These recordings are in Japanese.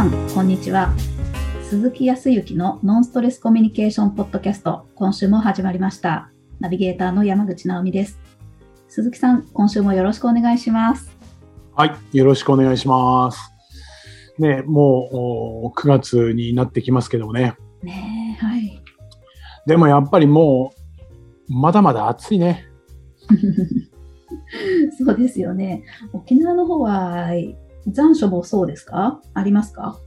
さん、こんにちは。鈴木康之のノンストレスコミュニケーションポッドキャスト、今週も始まりました。ナビゲーターの山口直美です。鈴木さん、今週もよろしくお願いします。はい、よろしくお願いします。ね、もうお9月になってきますけどもね。ねえ、はい。でもやっぱりもう、まだまだ暑いね。そうですよね。沖縄の方は残暑もそうですか？ありますか？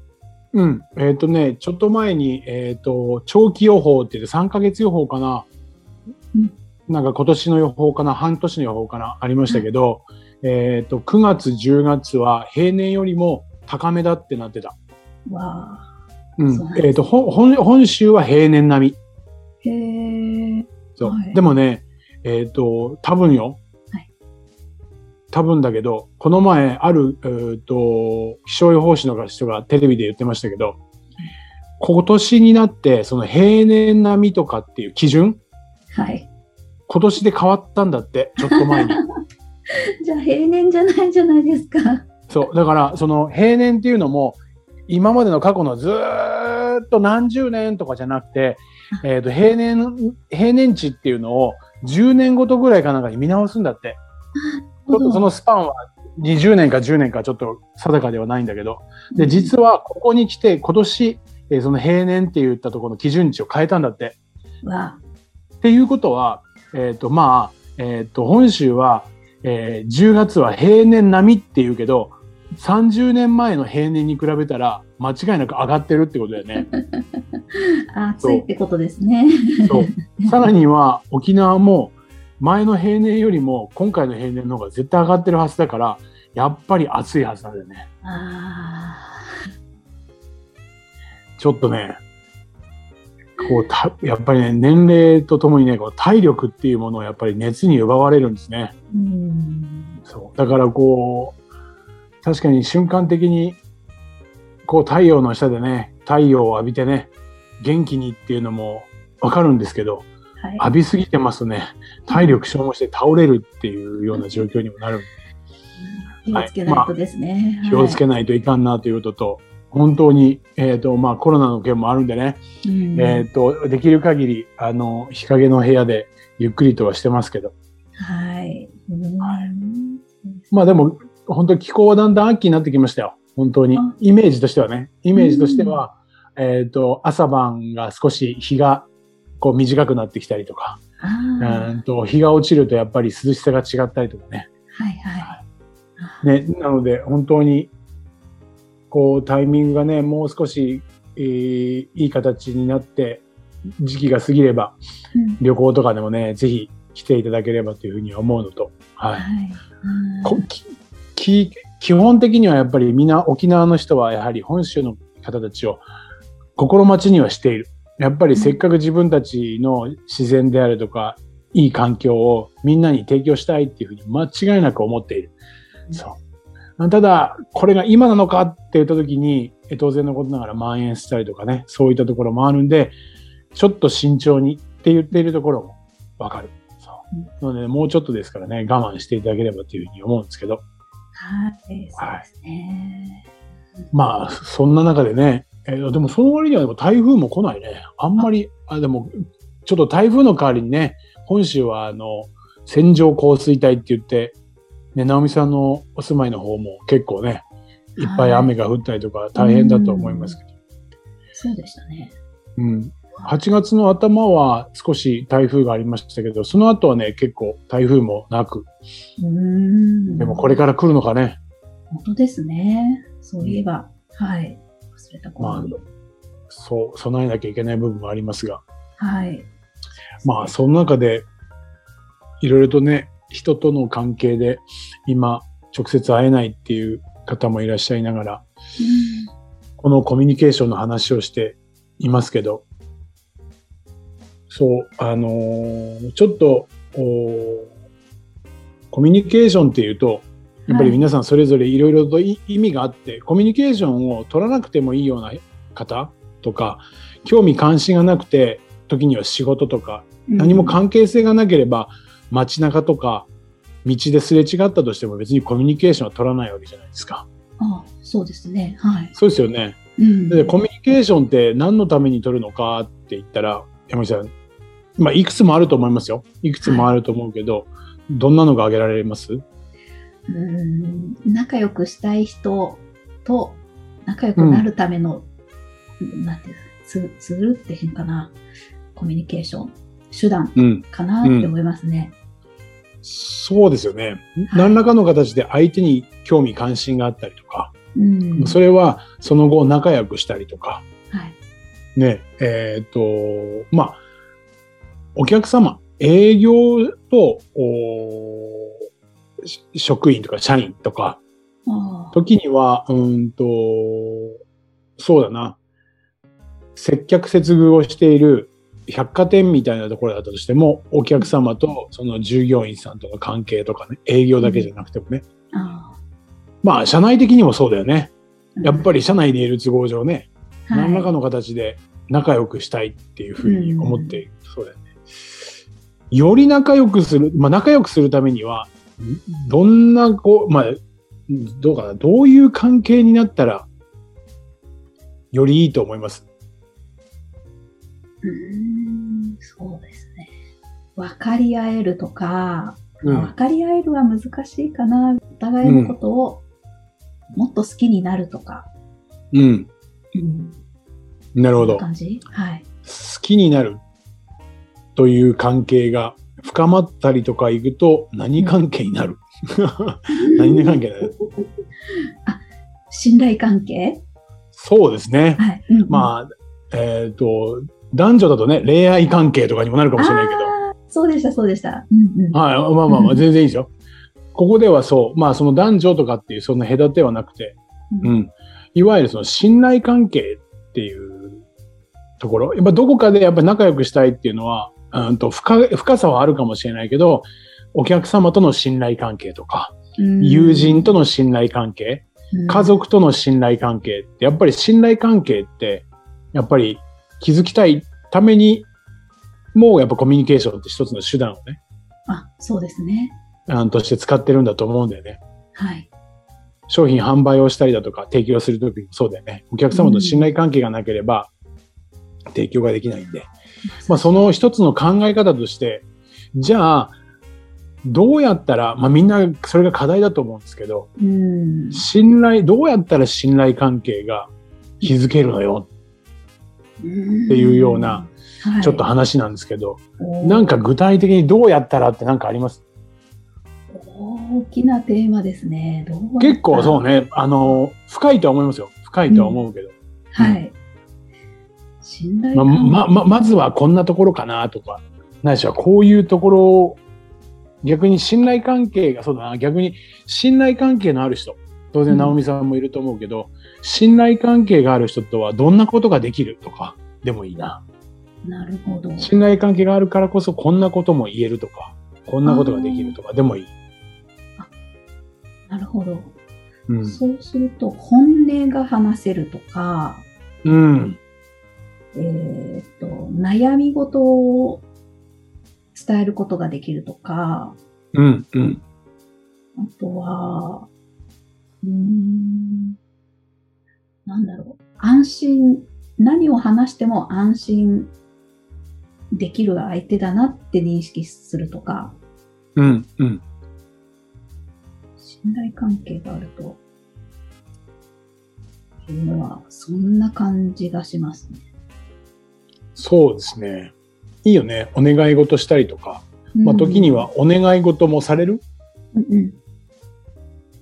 うん。えっ、とね、ちょっと前に、えっ、と、長期予報って言って3ヶ月予報かな。うんなんか今年の予報かな、半年の予報かな、ありましたけど、えっ、と、9月、10月は平年よりも高めだってなってた。わあ。うんそうえっ、と、ほ本本州は平年並み。へえ。そう。はいでもね、えっ、と、多分よ。はい多分だけど、この前、ある、えー、と気象予報士の人がテレビで言ってましたけど、今年になって、その平年並みとかっていう基準、はい。今年で変わったんだって、ちょっと前に。じゃあ平年じゃないじゃないですか。そう。だから、その平年っていうのも、今までの過去のずーっと何十年とかじゃなくて、えっ、と、平年、平年値っていうのを10年ごとぐらいかなんかに見直すんだって。ちょっとそのスパンは20年か10年かちょっと定かではないんだけど。で、実はここに来て今年、えーその平年って言ったところの基準値を変えたんだって。わっていうことは、えっ、と、まあ、えっ、と、本州は、えー10月は平年並みって言うけど、30年前の平年に比べたら間違いなく上がってるってことだよね。あ、暑いってことですね。そう。さらには沖縄も前の平年よりも今回の平年の方が絶対上がってるはずだから、やっぱり暑いはずなんだよね。あちょっとね、こうた、やっぱりね、年齢とともにね、こう体力っていうものをやっぱり熱に奪われるんですね。ーうん。そう。だからこう、確かに瞬間的に、こう太陽の下でね、太陽を浴びてね、元気にっていうのもわかるんですけど、はい。浴びすぎてますとね、体力消耗して倒れるっていうような状況にもなる。気をつけないとですね。気をつけないといかんなということと、本当に、えっ、と、まあコロナの件もあるんでね、うんえっ、と、できる限り、あの、日陰の部屋でゆっくりとはしてますけど、はい。うんはいまあでも、本当に気候はだんだん秋になってきましたよ。本当にあ。イメージとしてはね。イメージとしては、えっ、と、朝晩が少し日がこう短くなってきたりとか、うんと日が落ちるとやっぱり涼しさが違ったりとかね。あ、はいはい。ね、なので本当に、こうタイミングがね、もう少し、えーいい形になって、時期が過ぎれば、うん旅行とかでもね、ぜひ来ていただければというふうに思うのと、は。はいい。うんこきき基本的にはやっぱりみんな沖縄の人はやはり本州の方たちを心待ちにはしている。やっぱりせっかく自分たちの自然であるとか、いい環境をみんなに提供したいっていうふうに間違いなく思っている。そう。ただ、これが今なのかって言った時に、え当然のことながら蔓延したりとかね、そういったところもあるんで、ちょっと慎重にって言っているところもわかる。そう。なので、もうちょっとですからね、我慢していただければというふうに思うんですけど、はい。そうですね。まあ、そんな中でね、えーでもその割にはでも台風も来ないね。あんまり、あ、でも、ちょっと台風の代わりにね、本州はあの、線状降水帯って言って、ね、直美さんのお住まいの方も結構ね、いっぱい雨が降ったりとか大変だと思いますけど。そうでしたね。うん。8月の頭は少し台風がありましたけど、その後はね、結構台風もなく、うん。でもこれから来るのかね。本当ですね。そういえば、はい。た頃まあに。、そう、備えなきゃいけない部分もありますが、はい。まあ、その中で、いろいろとね、人との関係で、今、直接会えないっていう方もいらっしゃいながら、このコミュニケーションの話をしていますけど、そう、あのーちょっと、おコミュニケーションっていうと、やっぱり皆さんそれぞれいろいろとい意味があって、コミュニケーションを取らなくてもいいような方とか、興味関心がなくて、時には仕事とか、うん何も関係性がなければ、街中とか、道ですれ違ったとしても別にコミュニケーションは取らないわけじゃないですか。あそうですね。はい。そうですよね。うんで、コミュニケーションって何のために取るのかって言ったら、山口さん、まあ、いくつもあると思いますよ。いくつもあると思うけど、どんなのが挙げられます？うん仲良くしたい人と仲良くなるための、なんていうのツツールって変かな。コミュニケーション、手段うん。かなって思いますね。そうですよね。何らかの形で相手に興味関心があったりとか、うん。それはその後仲良くしたりとか、はい。ね、えっ、と、まあ、お客様、営業と、おし職員とか社員とか、時には、うーんと、そうだな、接客接遇をしている百貨店みたいなところだったとしても、お客様とその従業員さんとの関係とかね、営業だけじゃなくてもね、あまあ、社内的にもそうだよね。あ。やっぱり社内にいる都合上ね、はい、何らかの形で仲良くしたいっていうふうに思っている。そうだよね。より仲良くする、まあ仲良くするためには、んどんな、こう、まあ、どうかな、どういう関係になったら、よりいいと思います？うーん、そうですね。分かり合えるとか、うん分かり合えるは難しいかな。お互いのことをもっと好きになるとか。うん。うん。なるほど。好感じ？はい。きになるという関係が深まったりとかいくと何関係になる、何で関係になる？信頼関係？そうですね。はい。うんうんまあ、えっ、と、男女だとね、恋愛関係とかにもなるかもしれないけど。あーそうでした、そうでした。うんうん。はい、まあまあまあ、全然いいですよ。ここではそう、まあその男女とかっていうその隔てはなくて、ううんん。いわゆるその信頼関係っていうところ、やっぱどこかでやっぱ仲良くしたいっていうのは、うんと深深さはあるかもしれないけど、お客様との信頼関係とか、うん友人との信頼関係、うん家族との信頼関係って、やっぱり信頼関係って、やっぱり築きたいために、もうやっぱコミュニケーションって一つの手段をね、あ、そうですね。あのとして使ってるんだと思うんだよね。はい。商品販売をしたりだとか提供するときもそうだよね。お客様と信頼関係がなければ提供ができないんで。まあその一つの考え方として、じゃあ、どうやったら、まあみんなそれが課題だと思うんですけど、うん。信頼、どうやったら信頼関係が築けるのよっていうような、ちょっと話なんですけど、なんか具体的にどうやったらってなんかあります？大きなテーマですね。結構そうね、あの、深いとは思いますよ。深いとは思うけど。はい。信頼まま、ま、まずはこんなところかなとか、ないしはこういうところを、逆に信頼関係が、そうだな、逆に信頼関係のある人、当然うん直美さんもいると思うけど、信頼関係がある人とはどんなことができるとか、でもいいな。なるほど。信頼関係があるからこそこんなことも言えるとか、こんなことができるとか、でもいい。なるほど。うん。そうすると、本音が話せるとか、うん。えっ、と、悩み事を伝えることができるとか、うん。うん。あとは、うーん、なんだろう。安心、何を話しても安心できる相手だなって認識するとか、うん。うん。信頼関係があると、いうのは、そんな感じがしますね。そうですね。いいよね。お願い事したりとか。まあ、時にはお願い事もされる？うん、うんうん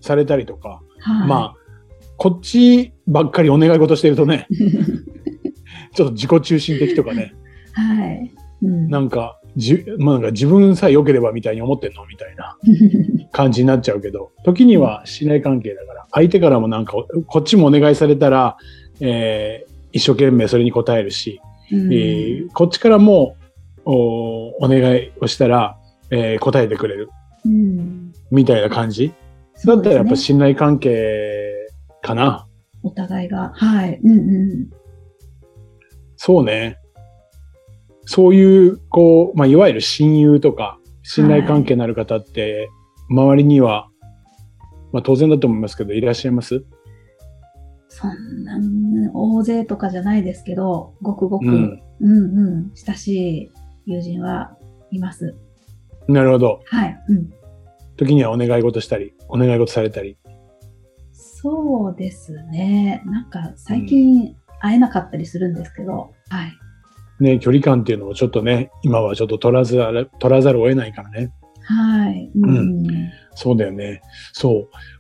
されたりとか。はい、まあ、こっちばっかりお願い事してるとね、ちょっと自己中心的とかね、はい。うん、なんか、じまあ、なんか自分さえ良ければみたいに思ってんの？みたいな 感じになっちゃうけど、時には信頼関係だから、相手からもなんか、こっちもお願いされたら、えー一生懸命それに応えるし、うんえーこっちからもおお願いをしたら、えー答えてくれるうんみたいな感じ？だったらやっぱ信頼関係かな。お互いが。はい。うんうん。そうね。そういう、こう、まあ、いわゆる親友とか、信頼関係のある方って、周りには、まあ、当然だと思いますけど、いらっしゃいます？そんな、大勢とかじゃないですけど、ごくごく、ううんん、うん、親しい友人はいます。なるほど。はい。うん。時にはお願い事したり、お願い事されたり。そうですね。なんか、最近会えなかったりするんですけど、はい。ね、距離感っていうのをちょっとね、今はちょっと取らざる、取らざるを得ないからね。はい。うん。そうだよね。そう。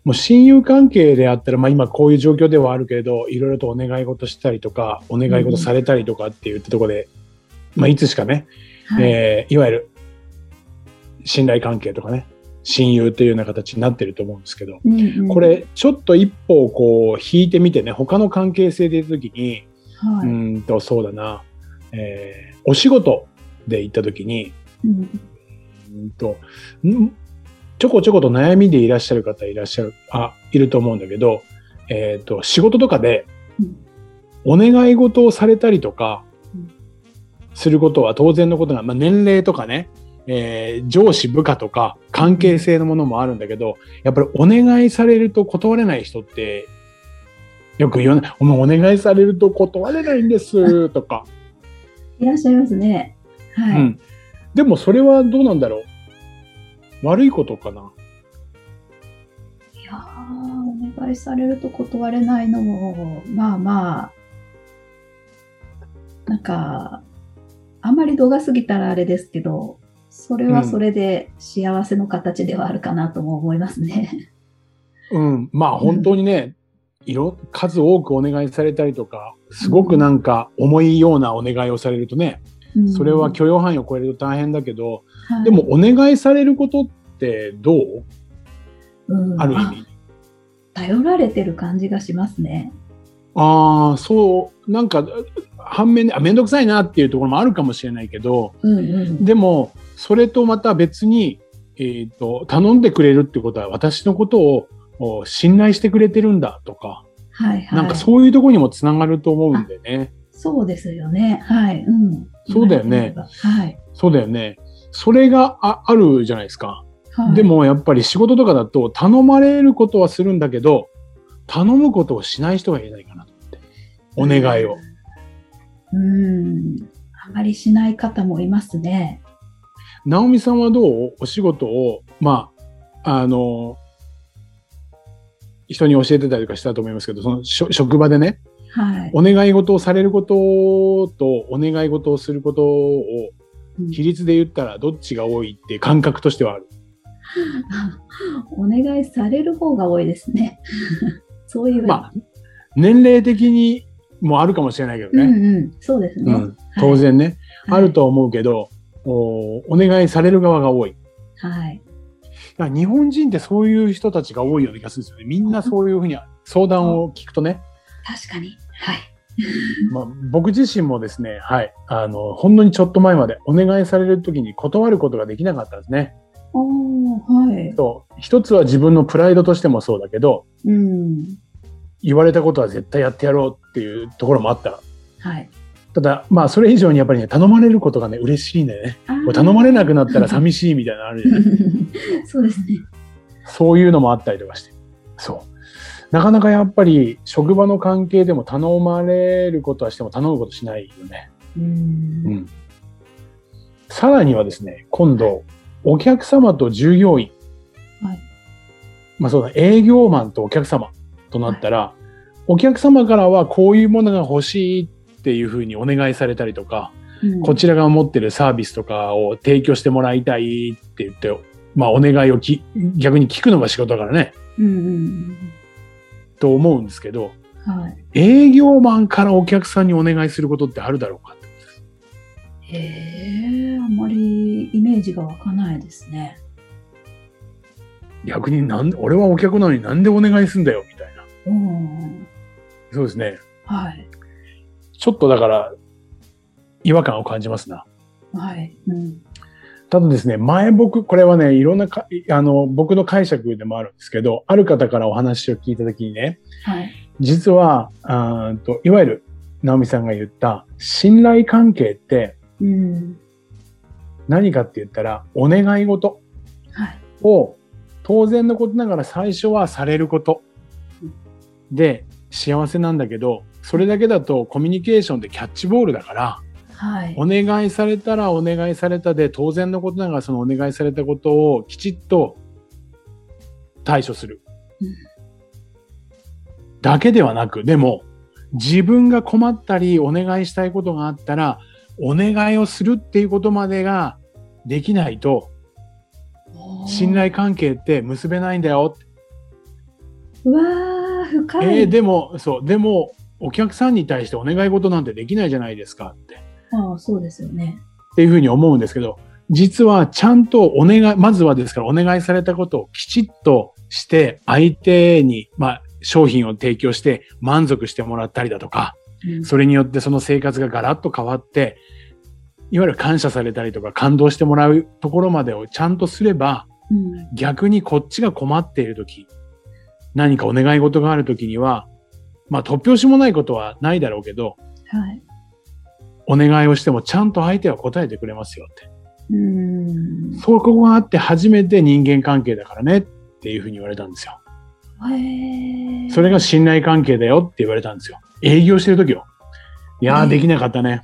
もう親友関係であったら、まあ今こういう状況ではあるけれど、いろいろとお願い事したりとか、お願い事されたりとかって言ったところで、まあいつしかね、はい。えーいわゆる信頼関係とかね、親友というような形になってると思うんですけど、うんうんこ、れちょっと一歩こう引いてみてね、他の関係性で言った時に、はい。うーんとそうだな、えーお仕事で行った時に、うんうーんとんちょこちょこと悩みでいらっしゃる方いらっしゃる、あ、いると思うんだけど、えっ、と、仕事とかでうんお願い事をされたりとかうんすることは当然のことが、まあ、年齢とかね、えー上司部下とか関係性のものもあるんだけど、やっぱりお願いされると断れない人って、よく言わない、お前お願いされると断れないんですとか、いらっしゃいますね。はい。うん。でもそれはどうなんだろう悪いことかな？いやーお願いされると断れないのも、まあまあ、なんか、あんまり度が過ぎたらあれですけど、それはそれで幸せの形ではあるかなとも思いますね。うん。まあ本当にね、いろ、数多くお願いされたりとか、すごくなんか重いようなお願いをされるとね、うんそれは許容範囲を超えると大変だけど、はいでもお願いされることってどう？うんある意味。頼られてる感じがしますね。ああ、そう、なんか、反面で、あ、めんどくさいなっていうところもあるかもしれないけど、うんうん。でも、それとまた別に、えっ、と、頼んでくれるってことは、私のことをお信頼してくれてるんだとか、はいはい。なんかそういうところにもつながると思うんでね。そうですよね。はい。うん。そうだよねはい。そうだよね。それがああるじゃないですか。はい、で、もやっぱり仕事とかだと頼まれることはするんだけど、頼むことをしない人がいないかなと思って。お願いを。うん。あまりしない方もいますね。直美さんはどう？お仕事を、まあ、あの、人に教えてたりとかしたと思いますけど、その職場でね、はい。お願い事をされることとお願い事をすることをうん比率で言ったらどっちが多いって感覚としてはある。お願いされる方が多いですね。そういう。まあ、年齢的にもあるかもしれないけどうんね。うん。そうですね。うん、当然ね、はいある。とは思うけど、おお願いされる側が多い。はい。だから日本人ってそういう人たちが多いような気がするんですよね。みんなそういうふうに相談を聞くとね、確かに。はい。まあ、僕自身もですね、はい、あの、ほんのにちょっと前までお願いされるときに断ることができなかったんですね。はい。そう。一つは自分のプライドとしてもそうだけど、うん。言われたことは絶対やってやろうっていうところもあった。はい。ただ、まあ、それ以上にやっぱりね、頼まれることがね、嬉しいんだよね。頼まれなくなったら寂しいみたいなのあるじゃない そうですね。そういうのもあったりとかして。そう。なかなかやっぱり職場の関係でも頼まれることはしても頼むことしないよね。うん。うん。さらにはですね、今度、お客様と従業員。はい。まあそうだ、営業マンとお客様となったら、お客様からはこういうものが欲しいっていうふうにお願いされたりとか、うんこちらが持ってるサービスとかを提供してもらいたいって言って、まあお願いをき逆に聞くのが仕事だからね、うんうんと思うんですけど、うん。はい。営業マンからお客さんにお願いすることってあるだろうか？ってへえ、あんまりイメージが湧かないですね。逆になん俺はお客なのになんでお願いすんだよみたいな。うん。そうですね。はい。ちょっとだから違和感を感じますな。はい。うん。ただですね、前僕、これはね、いろんなか、あの、僕の解釈でもあるんですけど、ある方からお話を聞いたときにね、はい。実は、あーといわゆる、直美さんが言った、信頼関係ってうん。何かって言ったら、お願い事はい。を、当然のことながら最初はされること。で、幸せなんだけど、それだけだとコミュニケーションでキャッチボールだから、はい。お願いされたらお願いされたで当然のことながらそのお願いされたことをきちっと対処する。うんだけではなく、でも自分が困ったりお願いしたいことがあったらお願いをするっていうことまでができないと信頼関係って結べないんだよ。うわー、深い。えーでも、そう、でもお客さんに対してお願い事なんてできないじゃないですかって。ああ、そうですよね。っていうふうに思うんですけど、実はちゃんとお願い、まずはですからお願いされたことをきちっとして、相手に、まあ、商品を提供して満足してもらったりだとか、うんそれによってその生活がガラッと変わって、いわゆる感謝されたりとか感動してもらうところまでをちゃんとすれば、うん逆にこっちが困っているとき、何かお願い事があるときには、まあ突拍子もないことはないだろうけど、はい。お願いをしてもちゃんと相手は答えてくれますよって。うーん。そこがあって初めて人間関係だからねっていうふうに言われたんですよ。へえ。それが信頼関係だよって言われたんですよ。営業してる時よ。いやー、ねできなかったね。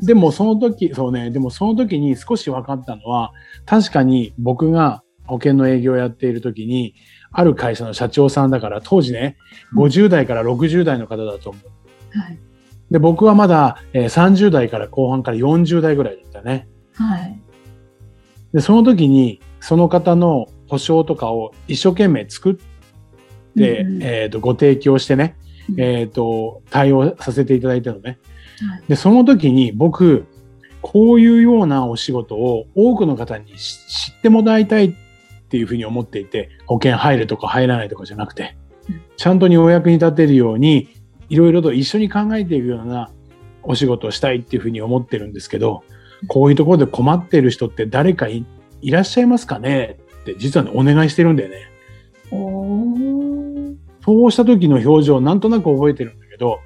うん、でもその時、そうね、でもその時に少し分かったのは、確かに僕が保険の営業をやっている時に、ある会社の社長さんだから、当時ね、50代から60代の方だと思う。はい。で、僕はまだ、えー30代から後半から40代ぐらいだったね。はい。で、その時に、その方の保証とかを一生懸命作って、うんうんえっ、と、ご提供してね、うんえっ、と、対応させていただいたのね。はい。で、その時に僕、こういうようなお仕事を多くの方にし知ってもらいたいっていうふうに思っていて、保険入るとか入らないとかじゃなくてうん、ちゃんとにお役に立てるように、いろいろと一緒に考えていくようなお仕事をしたいっていうふうに思ってるんですけど、こういうところで困っている人って誰かいいらっしゃいますかねって実はね、お願いしてるんだよね。そうした時の表情なんとなく覚えてるんだけど、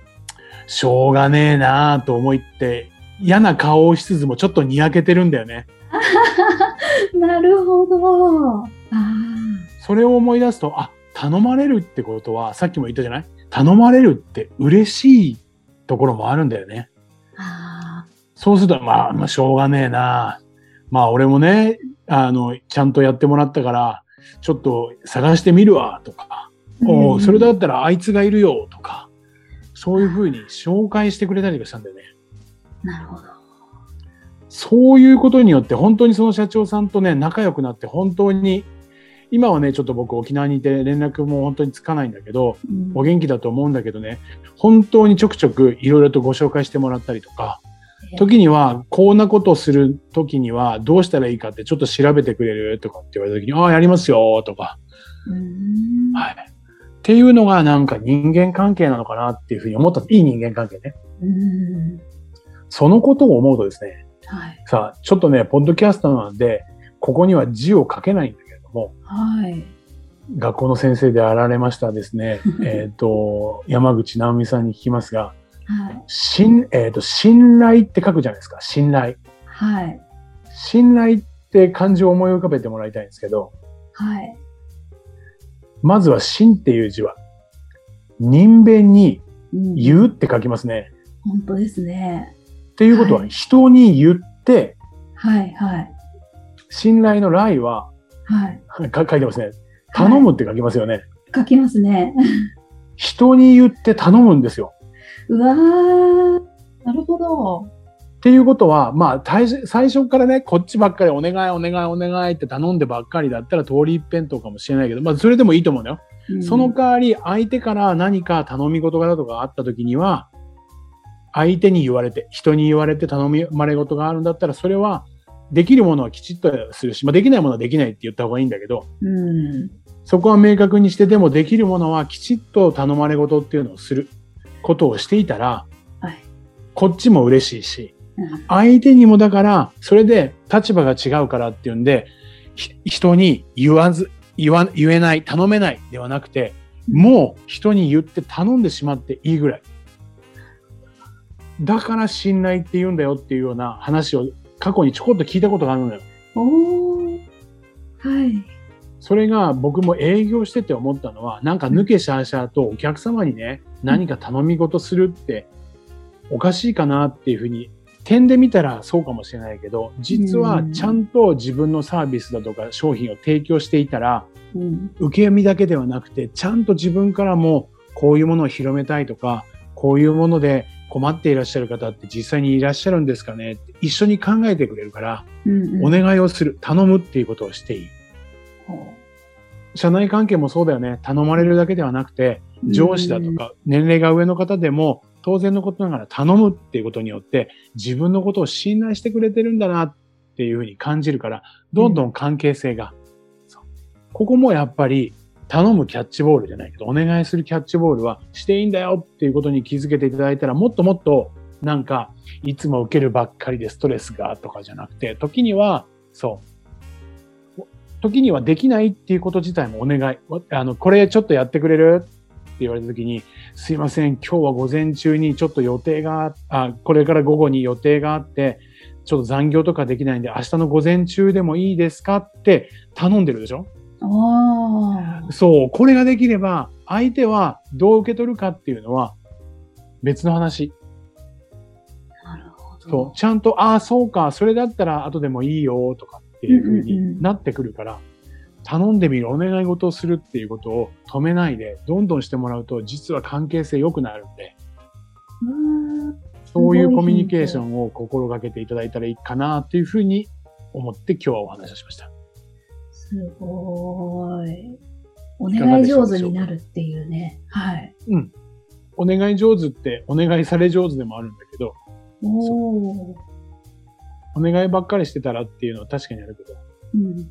しょうがねえなぁと思って、嫌な顔をしつつもちょっとにやけてるんだよね。なるほど。あそれを思い出すと、あ、頼まれるってことは、さっきも言ったじゃない？頼まれるって嬉しいところもあるんだよね。そうすると、まあ、まあ、しょうがねえなまあ、俺もね、あの、ちゃんとやってもらったから、ちょっと探してみるわ、とか。あ。おうそれだうんったらあいつがいるよとか、そういうふうに紹介してくれたりとかしたんだよね。なるほど。そういうことによって本当にその社長さんとね、仲良くなって本当に、今はね、ちょっと僕沖縄にいて連絡も本当につかないんだけど、うんお元気だと思うんだけどね、本当にちょくちょくいろいろとご紹介してもらったりとか、時にはこんなことをする時にはどうしたらいいかってちょっと調べてくれるとかって言われた時に、ああ、やりますよとか、はい。っていうのがなんか人間関係なのかなっていうふうに思った。いい人間関係ね。うん。そのことを思うとですね、はい。さあ、ちょっとね、ポッドキャストなんで、ここには字を書けないんだも、はい。学校の先生であられましたですね、えっと、山口直美さんに聞きますが、はい。信、えっ、と、信頼って書くじゃないですか、信頼。はい。信頼って漢字を思い浮かべてもらいたいんですけど、はい。まずは信っていう字は、人弁にうん言うって書きますね。本当ですね。っていうことは、はい人に言って、はい。はい。信頼の来は、はい。か書いてますね。頼むって書きますよね。書きますね。人に言って頼むんですよ。うわー。なるほど。っていうことは、まあ、最初最初からね、こっちばっかりお願いお願いお願いって頼んでばっかりだったら通り一辺倒かもしれないけど、まあ、それでもいいと思うんだよ。うんその代わり、相手から何か頼み事がだとかあった時には、相手に言われて、人に言われて頼みまれ事があるんだったら、それは、できるものはきちっとするし、まあ、できないものはできないって言った方がいいんだけど、うん。そこは明確にして、でもできるものはきちっと頼まれ事っていうのをすることをしていたら、はい。こっちも嬉しいし、うん相手にもだから、それで立場が違うからっていうんで、ひ人に言わず、言わ、言えない、頼めないではなくて、もう人に言って頼んでしまっていいぐらい。だから信頼って言うんだよっていうような話を過去にちょこっと聞いたことがあるのよ。おー。はい。それが僕も営業してて思ったのは、なんか抜けシャーシャーとお客様にね、何か頼み事するっておかしいかなっていうふうに、点で見たらそうかもしれないけど、実はちゃんと自分のサービスだとか商品を提供していたら、うん受け身だけではなくて、ちゃんと自分からもこういうものを広めたいとか、こういうもので困っていらっしゃる方って実際にいらっしゃるんですかね？って一緒に考えてくれるから、うんお願いをする、頼むっていうことをしていい。ほ社内関係もそうだよね。頼まれるだけではなくて、う上司だとか年齢が上の方でも当然のことながら頼むっていうことによって自分のことを信頼してくれてるんだなっていうふうに感じるから、どんどん関係性が。そう。ここもやっぱり頼むキャッチボールじゃないけど、お願いするキャッチボールはしていいんだよっていうことに気づけていただいたら、もっともっとなんか、いつも受けるばっかりでストレスがとかじゃなくて、時には、そう、時にはできないっていうこと自体もお願い。あの、これちょっとやってくれる？って言われた時に、すいません、今日は午前中にちょっと予定が、あ、これから午後に予定があって、ちょっと残業とかできないんで、明日の午前中でもいいですか？って頼んでるでしょ？そう、これができれば、相手はどう受け取るかっていうのは別の話。なるほど。そう、ちゃんと、ああ、そうか、それだったら後でもいいよとかっていう風うにんなってくるから、頼んでみる、お願い事をするっていうことを止めないで、どんどんしてもらうと、実は関係性良くなるんで、うんそういうコミュニケーションを心がけていただいたらいいかなっていうふうに思って今日はお話をしました。すごい。お願い上手になるっていうね。はい。うん。お願い上手って、お願いされ上手でもあるんだけど、おお。お願いばっかりしてたらっていうのは確かにあるけど、うん。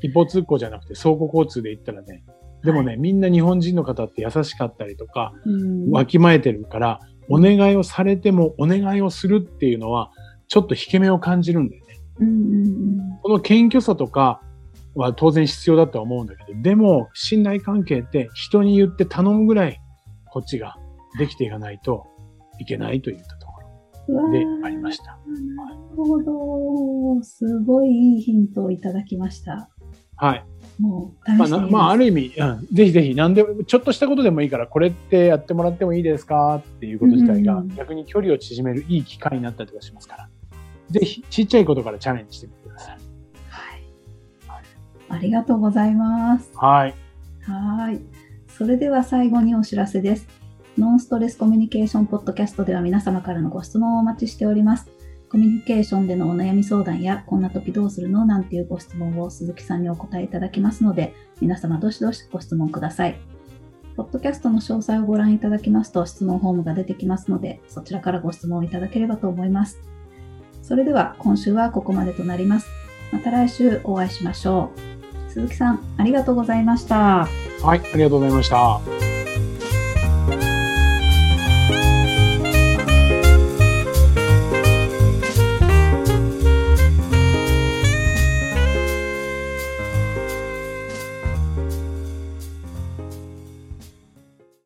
一方通行じゃなくて相互交通で行ったらね、でもね、みんな日本人の方って優しかったりとか、うん。わきまえてるから、お願いをされてもお願いをするっていうのは、ちょっと引け目を感じるんだよね。うんうんこの謙虚さとかは当然必要だとは思うんだけど、でも、信頼関係って人に言って頼むぐらい、こっちができていかないといけないといったとこうん。ろでありました。なるほど。すごいいいヒントをいただきました。はい。もう、試まあ、まあ、ある意味、うん、ぜひぜひ、なんでも、ちょっとしたことでもいいから、これってやってもらってもいいですか？っていうこと自体が逆に距離を縮めるいい機会になったりとかしますから、ぜひ、ちっちゃいことからチャレンジしてみてください。はい。ありがとうございます。はい。はい。それでは最後にお知らせです。ノンストレスコミュニケーションポッドキャストでは皆様からのご質問をお待ちしております。コミュニケーションでのお悩み相談や、こんな時どうするのなんていうご質問を鈴木さんにお答えいただきますので、皆様どしどしご質問ください。ポッドキャストの詳細をご覧いただきますと質問フォームが出てきますので、そちらからご質問いただければと思います。それでは今週はここまでとなります。また来週お会いしましょう。鈴木さん、ありがとうございました。はい、ありがとうございました。